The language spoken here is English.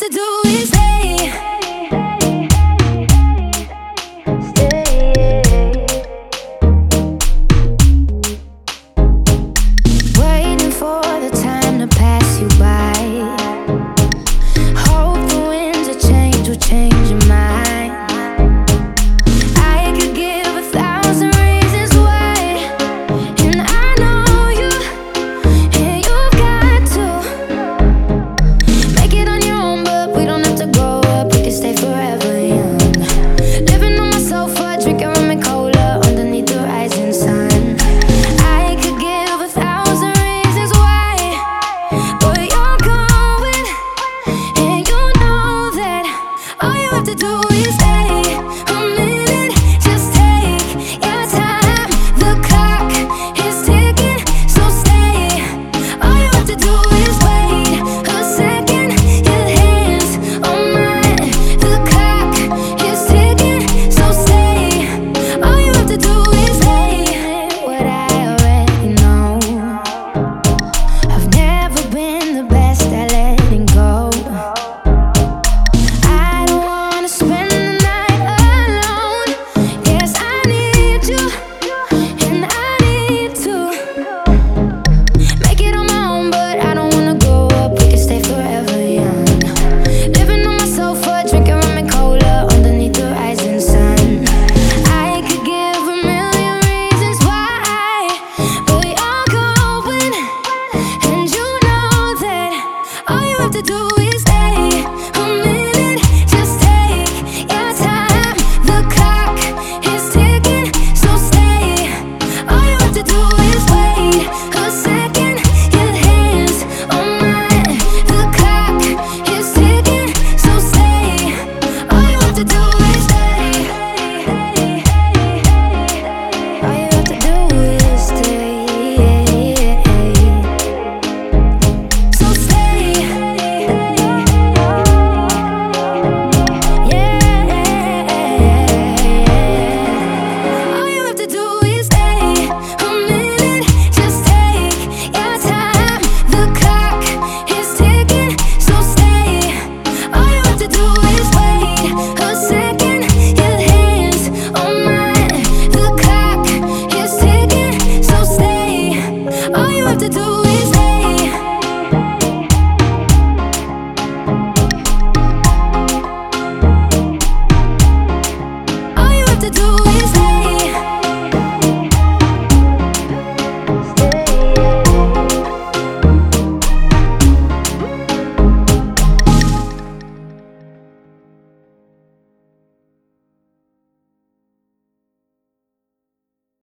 to do is say